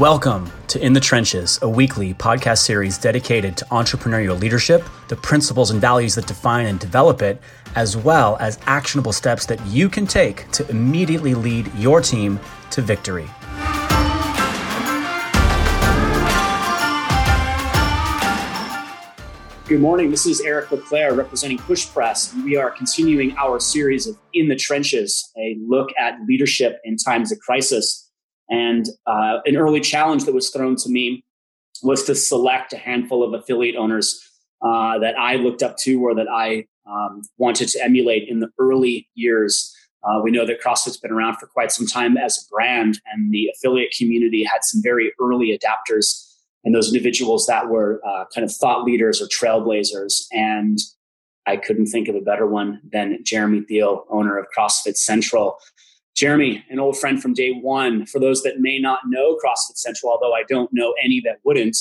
Welcome to In the Trenches, a weekly podcast series dedicated to entrepreneurial leadership, the principles and values that define and develop it, as well as actionable steps that you can take to immediately lead your team to victory. Good morning. This is Eric Leclaire representing Push Press. We are continuing our series of In the Trenches, a look at leadership in times of crisis. And uh, an early challenge that was thrown to me was to select a handful of affiliate owners uh, that I looked up to or that I um, wanted to emulate in the early years. Uh, we know that CrossFit's been around for quite some time as a brand, and the affiliate community had some very early adapters and those individuals that were uh, kind of thought leaders or trailblazers. And I couldn't think of a better one than Jeremy Thiel, owner of CrossFit Central. Jeremy, an old friend from day one. For those that may not know CrossFit Central, although I don't know any that wouldn't,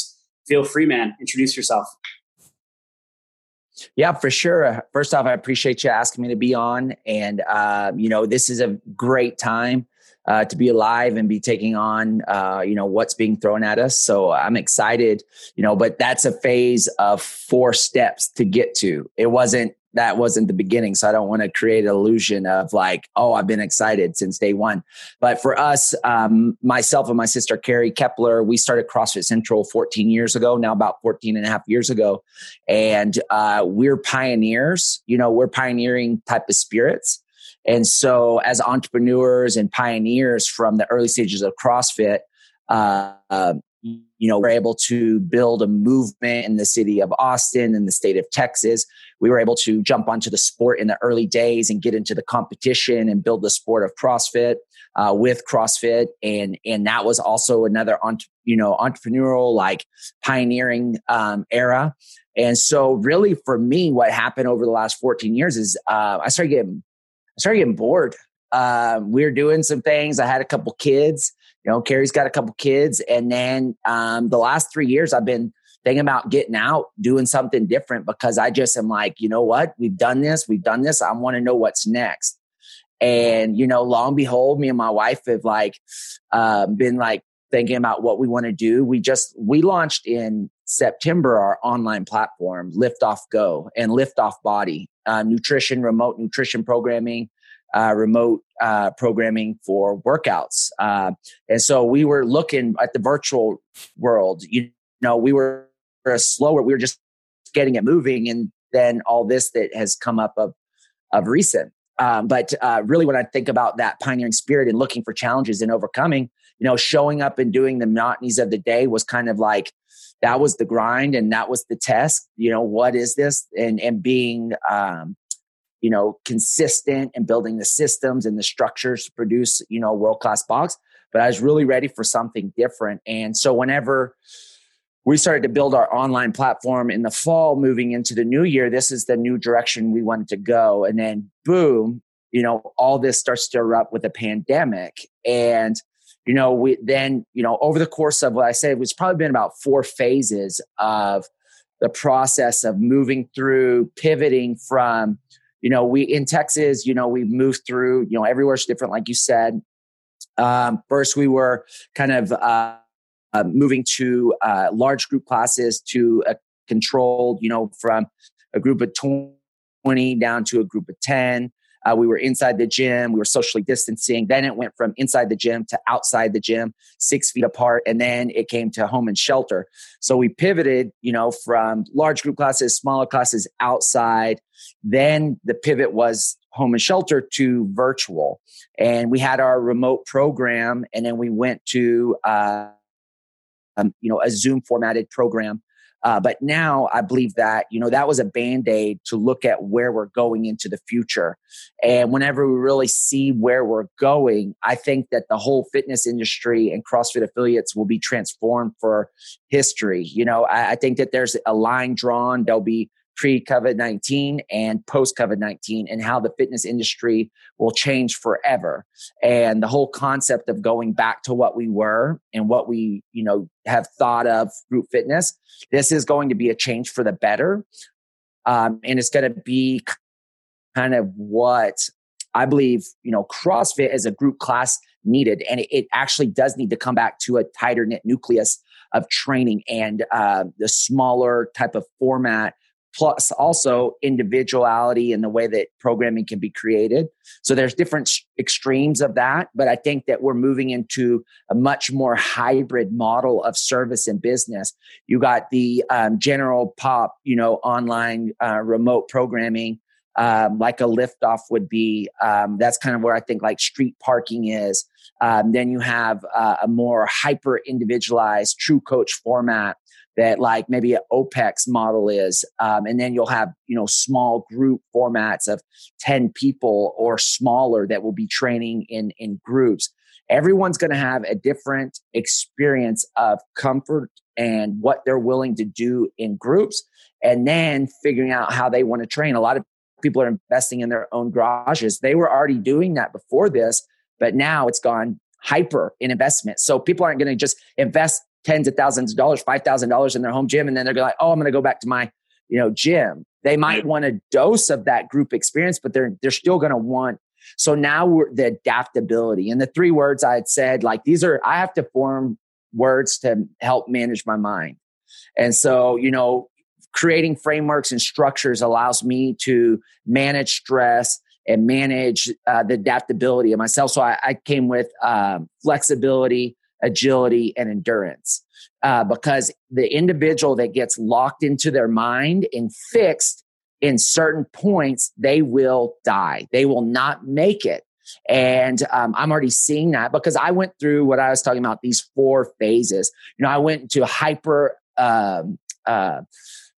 feel free, man. Introduce yourself. Yeah, for sure. First off, I appreciate you asking me to be on. And, uh, you know, this is a great time uh, to be alive and be taking on, uh, you know, what's being thrown at us. So I'm excited, you know, but that's a phase of four steps to get to. It wasn't that wasn't the beginning. So I don't want to create an illusion of like, oh, I've been excited since day one. But for us, um, myself and my sister Carrie Kepler, we started CrossFit Central 14 years ago, now about 14 and a half years ago. And uh, we're pioneers, you know, we're pioneering type of spirits. And so as entrepreneurs and pioneers from the early stages of CrossFit, uh, you know, we're able to build a movement in the city of Austin and the state of Texas. We were able to jump onto the sport in the early days and get into the competition and build the sport of CrossFit uh, with CrossFit, and and that was also another you know entrepreneurial like pioneering um, era. And so, really, for me, what happened over the last 14 years is uh, I started getting I started getting bored. Uh, we were doing some things. I had a couple kids know, Carrie's got a couple kids. And then um, the last three years, I've been thinking about getting out, doing something different because I just am like, you know what? We've done this, we've done this. I want to know what's next. And, you know, long behold, me and my wife have like uh, been like thinking about what we want to do. We just, we launched in September our online platform, Lift Off Go and Lift Off Body, uh, nutrition, remote nutrition programming, uh, remote uh, programming for workouts. Uh, and so we were looking at the virtual world. You know, we were slower. We were just getting it moving, and then all this that has come up of of recent. Um, but uh, really, when I think about that pioneering spirit and looking for challenges and overcoming, you know, showing up and doing the monotonies of the day was kind of like that was the grind and that was the test. You know, what is this? And and being um, you know, consistent and building the systems and the structures to produce, you know, world class box. But I was really ready for something different. And so whenever we started to build our online platform in the fall, moving into the new year, this is the new direction we wanted to go. And then boom, you know, all this starts to erupt with the pandemic. And, you know, we then, you know, over the course of what I said, it was probably been about four phases of the process of moving through, pivoting from, you know, we in Texas, you know, we moved through, you know, everywhere's different, like you said. Um, first, we were kind of uh, uh, moving to uh, large group classes to a controlled, you know, from a group of 20 down to a group of 10. Uh, we were inside the gym. We were socially distancing. Then it went from inside the gym to outside the gym, six feet apart. And then it came to home and shelter. So we pivoted, you know, from large group classes, smaller classes outside. Then the pivot was home and shelter to virtual. And we had our remote program. And then we went to, uh, um, you know, a Zoom formatted program uh, but now I believe that, you know, that was a band aid to look at where we're going into the future. And whenever we really see where we're going, I think that the whole fitness industry and CrossFit affiliates will be transformed for history. You know, I, I think that there's a line drawn. There'll be pre COVID 19 and post COVID 19 and how the fitness industry will change forever. And the whole concept of going back to what we were and what we, you know, have thought of group fitness, this is going to be a change for the better. Um, and it's going to be kind of what I believe, you know, CrossFit as a group class needed. And it, it actually does need to come back to a tighter knit nucleus of training and uh, the smaller type of format plus also individuality in the way that programming can be created. So there's different extremes of that, but I think that we're moving into a much more hybrid model of service and business. You got the um, general pop, you know, online uh, remote programming. Um, like a liftoff would be. Um, that's kind of where I think like street parking is. Um, then you have uh, a more hyper individualized true coach format that like maybe an OPEX model is. Um, and then you'll have, you know, small group formats of 10 people or smaller that will be training in, in groups. Everyone's going to have a different experience of comfort and what they're willing to do in groups and then figuring out how they want to train. A lot of people are investing in their own garages. They were already doing that before this, but now it's gone hyper in investment. So people aren't going to just invest tens of thousands of dollars, five thousand dollars in their home gym, and then they're like, "Oh, I'm going to go back to my, you know, gym." They might want a dose of that group experience, but they're they're still going to want. So now we're the adaptability and the three words I had said, like these are I have to form words to help manage my mind, and so you know, creating frameworks and structures allows me to manage stress and manage uh, the adaptability of myself. So I, I came with um, flexibility, agility, and endurance. Uh, because the individual that gets locked into their mind and fixed in certain points, they will die. They will not make it. And um, I'm already seeing that because I went through what I was talking about these four phases. You know, I went into hyper, um, uh,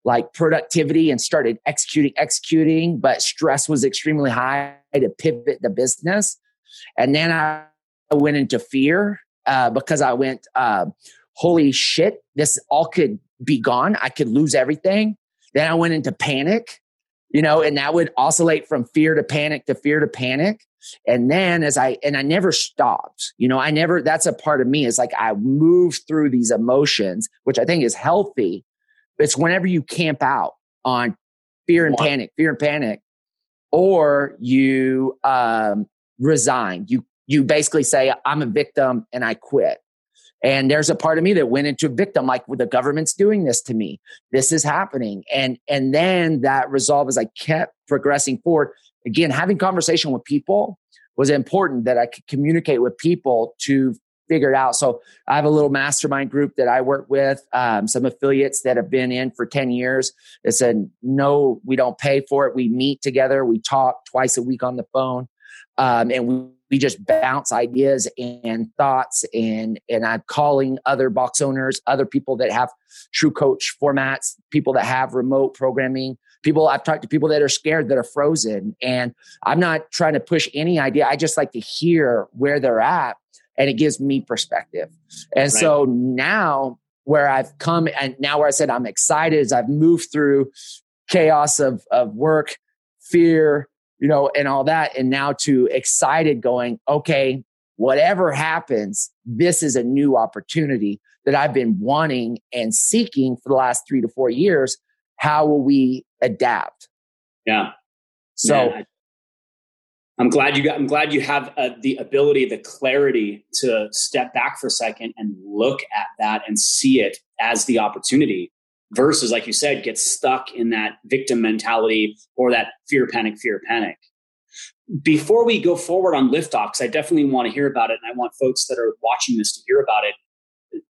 like productivity and started executing, executing, but stress was extremely high to pivot the business. And then I went into fear uh, because I went, uh, holy shit, this all could be gone. I could lose everything. Then I went into panic, you know, and that would oscillate from fear to panic to fear to panic. And then as I, and I never stopped, you know, I never, that's a part of me is like I move through these emotions, which I think is healthy. It's whenever you camp out on fear and panic, fear and panic, or you um, resign, you you basically say, I'm a victim and I quit. And there's a part of me that went into a victim, like well, the government's doing this to me. This is happening. And and then that resolve as I kept progressing forward. Again, having conversation with people was important that I could communicate with people to figure it out. So I have a little mastermind group that I work with, um, some affiliates that have been in for 10 years. It said, no, we don't pay for it. We meet together. We talk twice a week on the phone. Um, and we we just bounce ideas and thoughts and and i'm calling other box owners other people that have true coach formats people that have remote programming people i've talked to people that are scared that are frozen and i'm not trying to push any idea i just like to hear where they're at and it gives me perspective and right. so now where i've come and now where i said i'm excited is i've moved through chaos of of work fear you know, and all that. And now to excited going, okay, whatever happens, this is a new opportunity that I've been wanting and seeking for the last three to four years. How will we adapt? Yeah. So Man, I'm glad you got, I'm glad you have uh, the ability, the clarity to step back for a second and look at that and see it as the opportunity versus like you said get stuck in that victim mentality or that fear panic fear panic. Before we go forward on liftoffs i definitely want to hear about it and i want folks that are watching this to hear about it.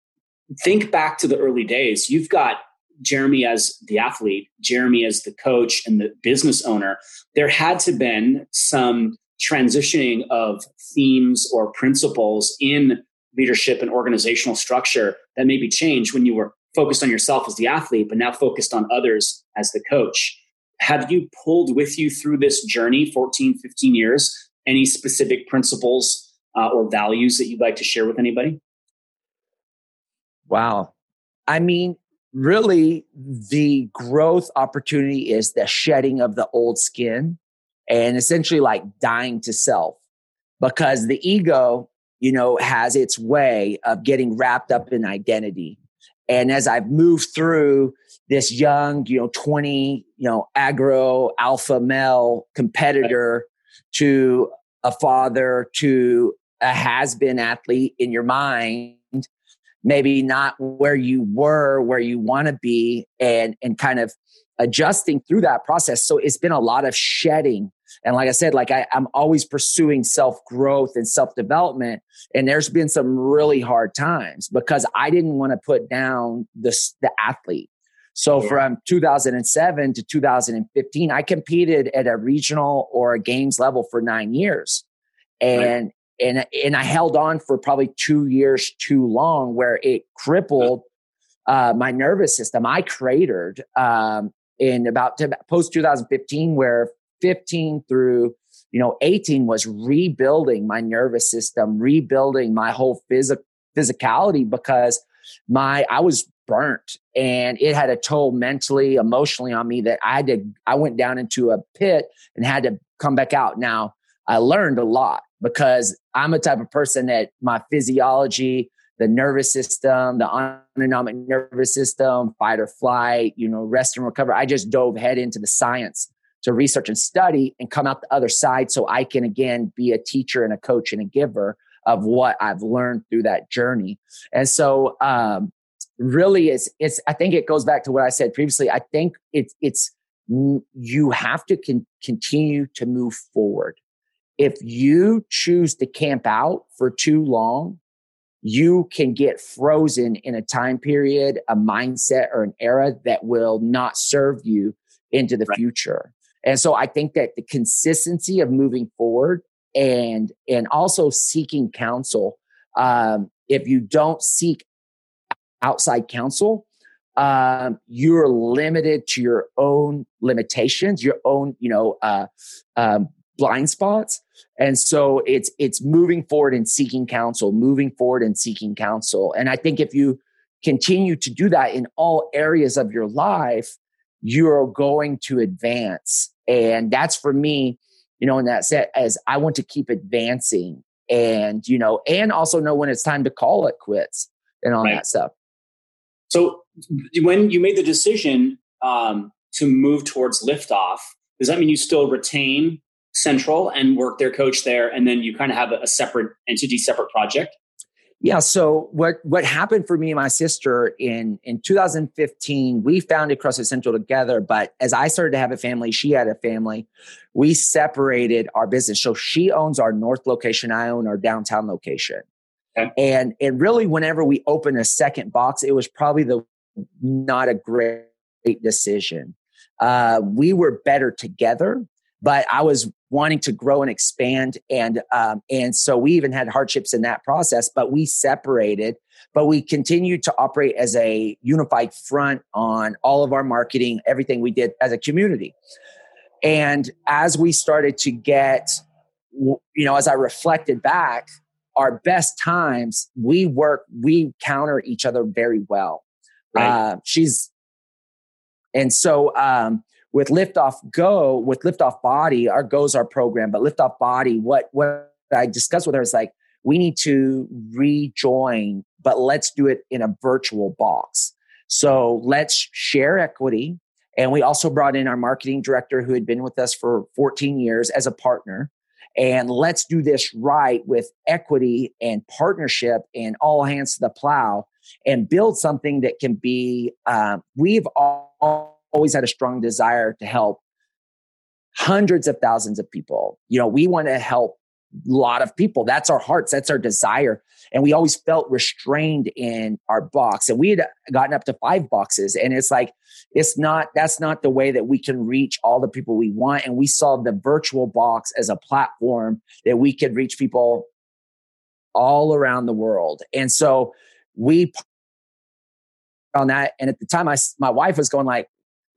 Think back to the early days. You've got jeremy as the athlete jeremy as the coach and the business owner. There had to been some transitioning of themes or principles in leadership and organizational structure that maybe changed when you were focused on yourself as the athlete, but now focused on others as the coach. Have you pulled with you through this journey, 14, 15 years, any specific principles uh, or values that you'd like to share with anybody? Wow. I mean, really, the growth opportunity is the shedding of the old skin and essentially like dying to self because the ego, you know, has its way of getting wrapped up in identity and as I've moved through this young, you know, 20, you know, agro alpha male competitor to a father to a has been athlete in your mind, maybe not where you were, where you want to be, and and kind of adjusting through that process. So it's been a lot of shedding. And like I said, like I, I'm always pursuing self growth and self development. And there's been some really hard times because I didn't want to put down the, the athlete. So yeah. from 2007 to 2015, I competed at a regional or a games level for nine years. And right and and I held on for probably two years too long, where it crippled uh, my nervous system. I cratered um, in about post 2015, where 15 through you know 18 was rebuilding my nervous system, rebuilding my whole physical physicality because my I was burnt and it had a toll mentally, emotionally on me that I had to I went down into a pit and had to come back out. Now I learned a lot because I'm a type of person that my physiology, the nervous system, the autonomic nervous system, fight or flight, you know, rest and recover. I just dove head into the science to research and study and come out the other side so I can again be a teacher and a coach and a giver of what I've learned through that journey. And so um really it's it's I think it goes back to what I said previously. I think it's it's you have to con- continue to move forward if you choose to camp out for too long, you can get frozen in a time period, a mindset, or an era that will not serve you into the right. future. And so I think that the consistency of moving forward and and also seeking counsel. Um, if you don't seek outside counsel, um, you're limited to your own limitations, your own, you know, uh, um, blind spots and so it's it's moving forward and seeking counsel moving forward and seeking counsel and i think if you continue to do that in all areas of your life you're going to advance. And that's for me you know in that set as i want to keep advancing and you know and also know when it's time to call it quits and all right. that stuff. So when you made the decision um, to move towards liftoff does that mean you still retain central and work their coach there and then you kind of have a separate entity separate project yeah so what what happened for me and my sister in in 2015 we founded crossfit central together but as i started to have a family she had a family we separated our business. So she owns our north location i own our downtown location. Okay. and and really whenever we opened a second box it was probably the not a great decision. Uh, we were better together but I was wanting to grow and expand, and um, and so we even had hardships in that process. But we separated, but we continued to operate as a unified front on all of our marketing, everything we did as a community. And as we started to get, you know, as I reflected back, our best times, we work, we counter each other very well. Right. Uh, she's, and so um, with liftoff go with liftoff body our goes our program but liftoff body what what i discussed with her is like we need to rejoin but let's do it in a virtual box. So let's share equity. And we also brought in our marketing director who had been with us for 14 years as a partner. And let's do this right with equity and partnership and all hands to the plow and build something that can be um, we've all always had a strong desire to help hundreds of thousands of people. You know, we want to help a lot of people. That's our hearts, that's our desire. And we always felt restrained in our box. And we had gotten up to five boxes. And it's like, it's not, that's not the way that we can reach all the people we want. And we saw the virtual box as a platform that we could reach people all around the world. And so we on that. And at the time, I, my wife was going like,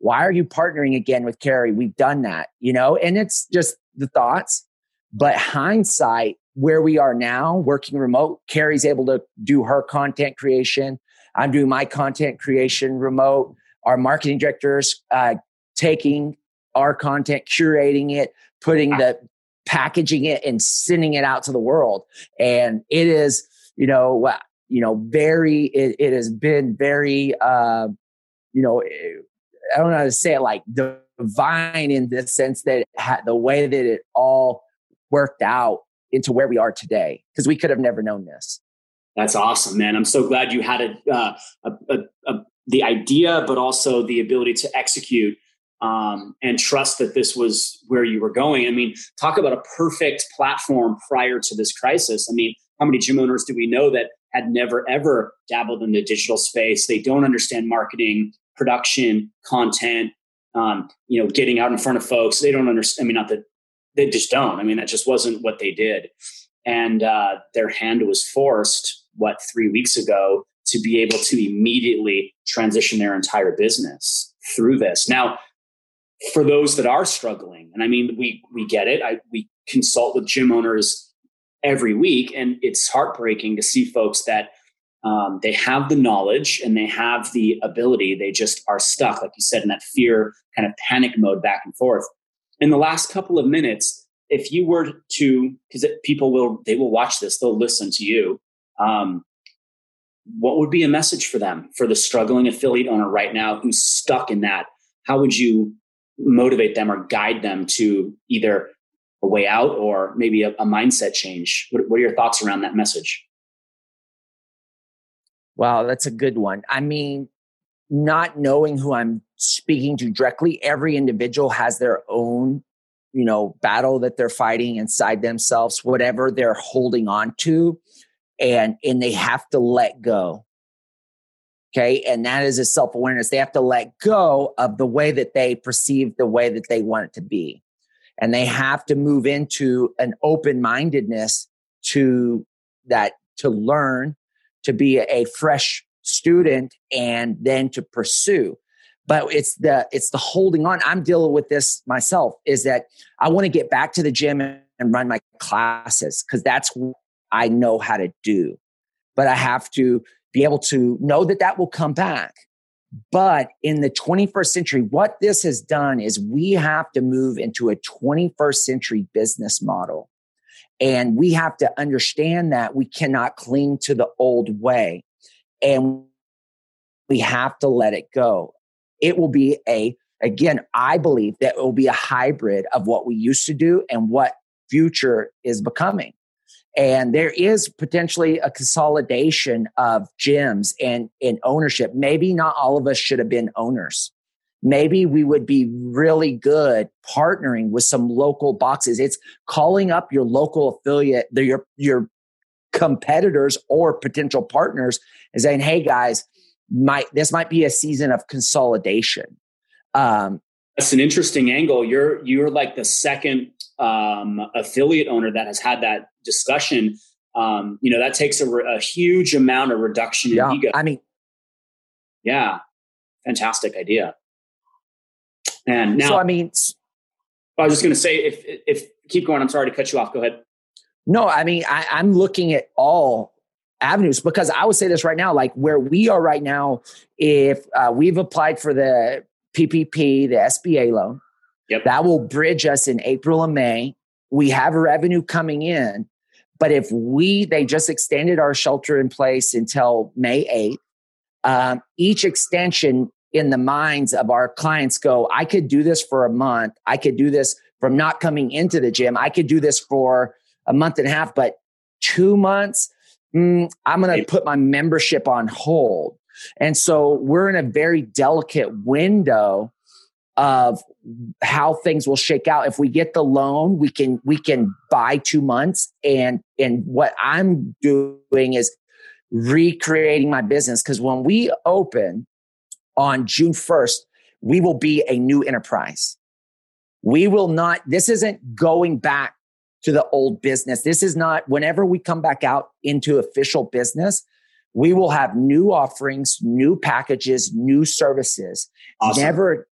why are you partnering again with Carrie? We've done that, you know, and it's just the thoughts. But hindsight, where we are now, working remote, Carrie's able to do her content creation. I'm doing my content creation remote. Our marketing directors uh, taking our content, curating it, putting the packaging it, and sending it out to the world. And it is, you know, you know, very. It, it has been very, uh, you know, I don't know how to say it, like divine in the sense that had, the way that it all worked out into where we are today because we could have never known this. That's awesome, man. I'm so glad you had a, uh, a, a, a the idea, but also the ability to execute um, and trust that this was where you were going. I mean, talk about a perfect platform prior to this crisis. I mean, how many gym owners do we know that had never ever dabbled in the digital space? They don't understand marketing, production, content, um, you know, getting out in front of folks. They don't understand. I mean, not that they just don't. I mean, that just wasn't what they did. And uh, their hand was forced, what, three weeks ago to be able to immediately transition their entire business through this. Now, for those that are struggling, and I mean, we we get it. I, we consult with gym owners every week, and it's heartbreaking to see folks that um, they have the knowledge and they have the ability. They just are stuck, like you said, in that fear kind of panic mode back and forth. In the last couple of minutes, if you were to, because people will, they will watch this, they'll listen to you. Um, what would be a message for them for the struggling affiliate owner right now who's stuck in that how would you motivate them or guide them to either a way out or maybe a, a mindset change what, what are your thoughts around that message wow that's a good one. I mean not knowing who i'm speaking to directly every individual has their own you know battle that they're fighting inside themselves whatever they're holding on to and and they have to let go. Okay? And that is a self-awareness. They have to let go of the way that they perceive the way that they want it to be. And they have to move into an open-mindedness to that to learn to be a fresh student and then to pursue but it's the it's the holding on i'm dealing with this myself is that i want to get back to the gym and run my classes because that's what I know how to do. But I have to be able to know that that will come back. But in the 21st century, what this has done is we have to move into a 21st century business model. And we have to understand that we cannot cling to the old way. And we have to let it go. It will be a, again, I believe that it will be a hybrid of what we used to do and what future is becoming. And there is potentially a consolidation of gyms and, and ownership. Maybe not all of us should have been owners. Maybe we would be really good partnering with some local boxes. It's calling up your local affiliate, your, your competitors or potential partners and saying, Hey guys, might, this might be a season of consolidation. Um, that's an interesting angle. You're, you're like the second um, affiliate owner that has had that discussion, um, you know, that takes a, re- a, huge amount of reduction yeah, in ego. I mean, yeah, fantastic idea. And now, so I mean, I was just going to say, if if keep going, I'm sorry to cut you off. Go ahead. No, I mean, I, I'm looking at all avenues because I would say this right now, like where we are right now, if uh, we've applied for the PPP, the SBA loan, Yep. That will bridge us in April and May. We have revenue coming in. But if we, they just extended our shelter in place until May 8th, um, each extension in the minds of our clients go, I could do this for a month. I could do this from not coming into the gym. I could do this for a month and a half, but two months, mm, I'm going to put my membership on hold. And so we're in a very delicate window of how things will shake out if we get the loan we can we can buy two months and and what i'm doing is recreating my business because when we open on june 1st we will be a new enterprise we will not this isn't going back to the old business this is not whenever we come back out into official business we will have new offerings new packages new services awesome. never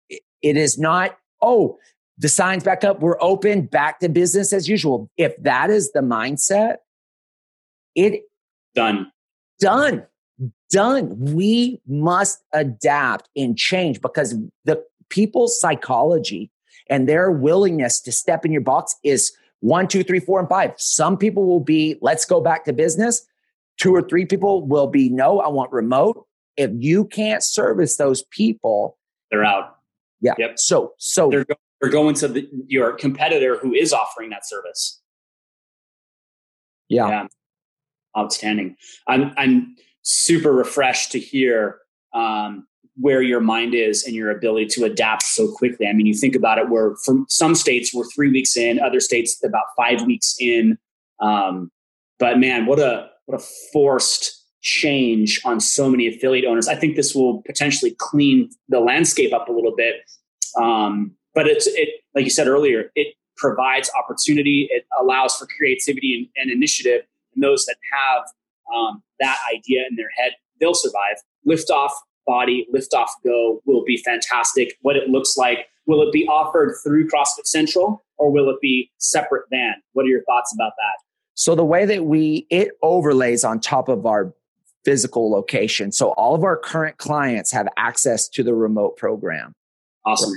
it is not, oh, the sign's back up, we're open, back to business as usual. If that is the mindset, it done. Done. Done. We must adapt and change because the people's psychology and their willingness to step in your box is one, two, three, four, and five. Some people will be, let's go back to business. Two or three people will be, no, I want remote. If you can't service those people, they're out. Yeah. Yep. So so they're, go- they're going to the, your competitor who is offering that service. Yeah. yeah. Outstanding. I'm I'm super refreshed to hear um, where your mind is and your ability to adapt so quickly. I mean, you think about it, where from some states we're three weeks in, other states about five weeks in. Um, but man, what a what a forced change on so many affiliate owners. I think this will potentially clean the landscape up a little bit. Um, but it's it like you said earlier, it provides opportunity. It allows for creativity and, and initiative. And those that have um, that idea in their head, they'll survive. Lift off body, lift off go will be fantastic. What it looks like, will it be offered through CrossFit Central or will it be separate than? What are your thoughts about that? So the way that we it overlays on top of our physical location. So all of our current clients have access to the remote program. Awesome.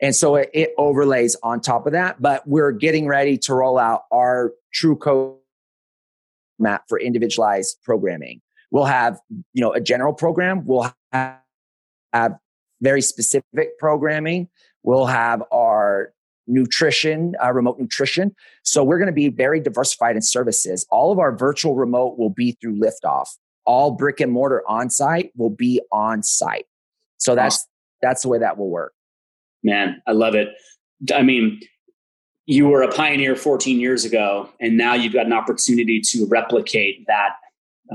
And so it, it overlays on top of that, but we're getting ready to roll out our true code map for individualized programming. We'll have, you know, a general program. We'll have, have very specific programming. We'll have our nutrition, uh, remote nutrition. So we're going to be very diversified in services. All of our virtual remote will be through liftoff. All brick and mortar on site will be on site. So that's awesome. that's the way that will work. Man, I love it. I mean, you were a pioneer 14 years ago, and now you've got an opportunity to replicate that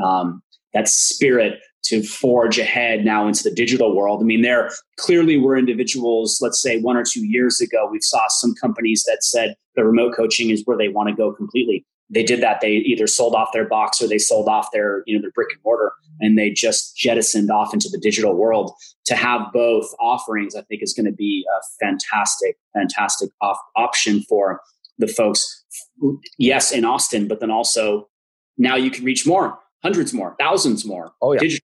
um, that spirit to forge ahead now into the digital world. I mean, there clearly were individuals, let's say one or two years ago, we saw some companies that said the remote coaching is where they want to go completely. They did that. They either sold off their box or they sold off their, you know, their brick and mortar and they just jettisoned off into the digital world. To have both offerings, I think is going to be a fantastic, fantastic op- option for the folks. Yes, in Austin, but then also now you can reach more hundreds more, thousands more. Oh yeah,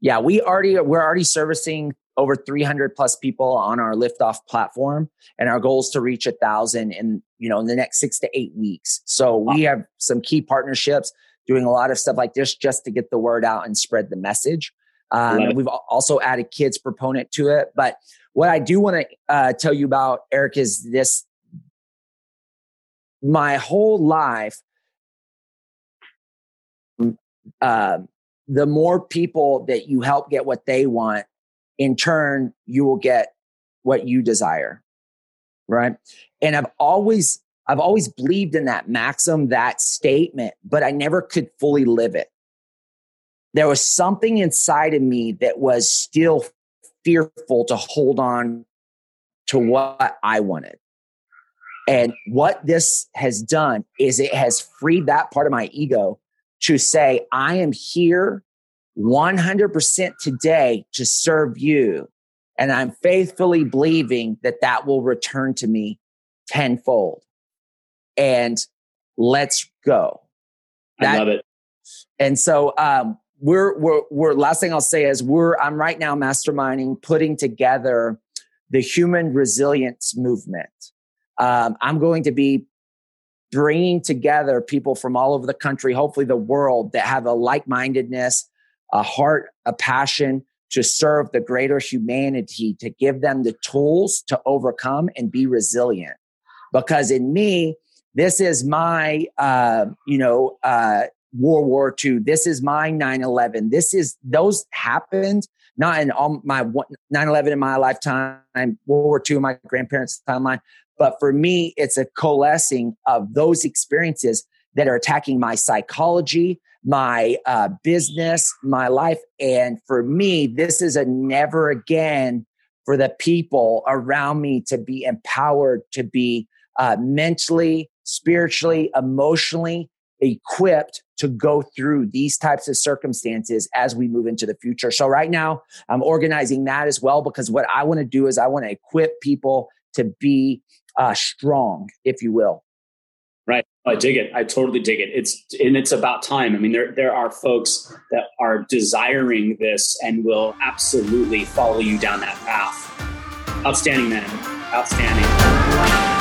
yeah. We already we're already servicing over 300 plus people on our liftoff platform, and our goal is to reach a thousand in you know in the next six to eight weeks. So we have some key partnerships doing a lot of stuff like this just to get the word out and spread the message. Um, we've also added kids proponent to it. But what I do want to uh, tell you about, Eric, is this my whole life uh, the more people that you help get what they want, in turn, you will get what you desire. Right. And I've always, I've always believed in that maxim, that statement, but I never could fully live it. There was something inside of me that was still fearful to hold on to what I wanted. And what this has done is it has freed that part of my ego to say, I am here 100% today to serve you. And I'm faithfully believing that that will return to me tenfold. And let's go. That, I love it. And so, um, we're, we're, we're, last thing I'll say is we're, I'm right now masterminding, putting together the human resilience movement. Um, I'm going to be bringing together people from all over the country, hopefully the world, that have a like mindedness, a heart, a passion to serve the greater humanity, to give them the tools to overcome and be resilient. Because in me, this is my, uh, you know, uh, World War II. This is my 9 11. This is, those happened not in all my 9 11 in my lifetime, World War II my grandparents' timeline, but for me, it's a coalescing of those experiences that are attacking my psychology, my uh, business, my life. And for me, this is a never again for the people around me to be empowered, to be uh, mentally, spiritually, emotionally equipped to go through these types of circumstances as we move into the future. So right now, I'm organizing that as well because what I want to do is I want to equip people to be uh, strong, if you will. I dig it. I totally dig it. It's and it's about time. I mean, there there are folks that are desiring this and will absolutely follow you down that path. Outstanding, man. Outstanding.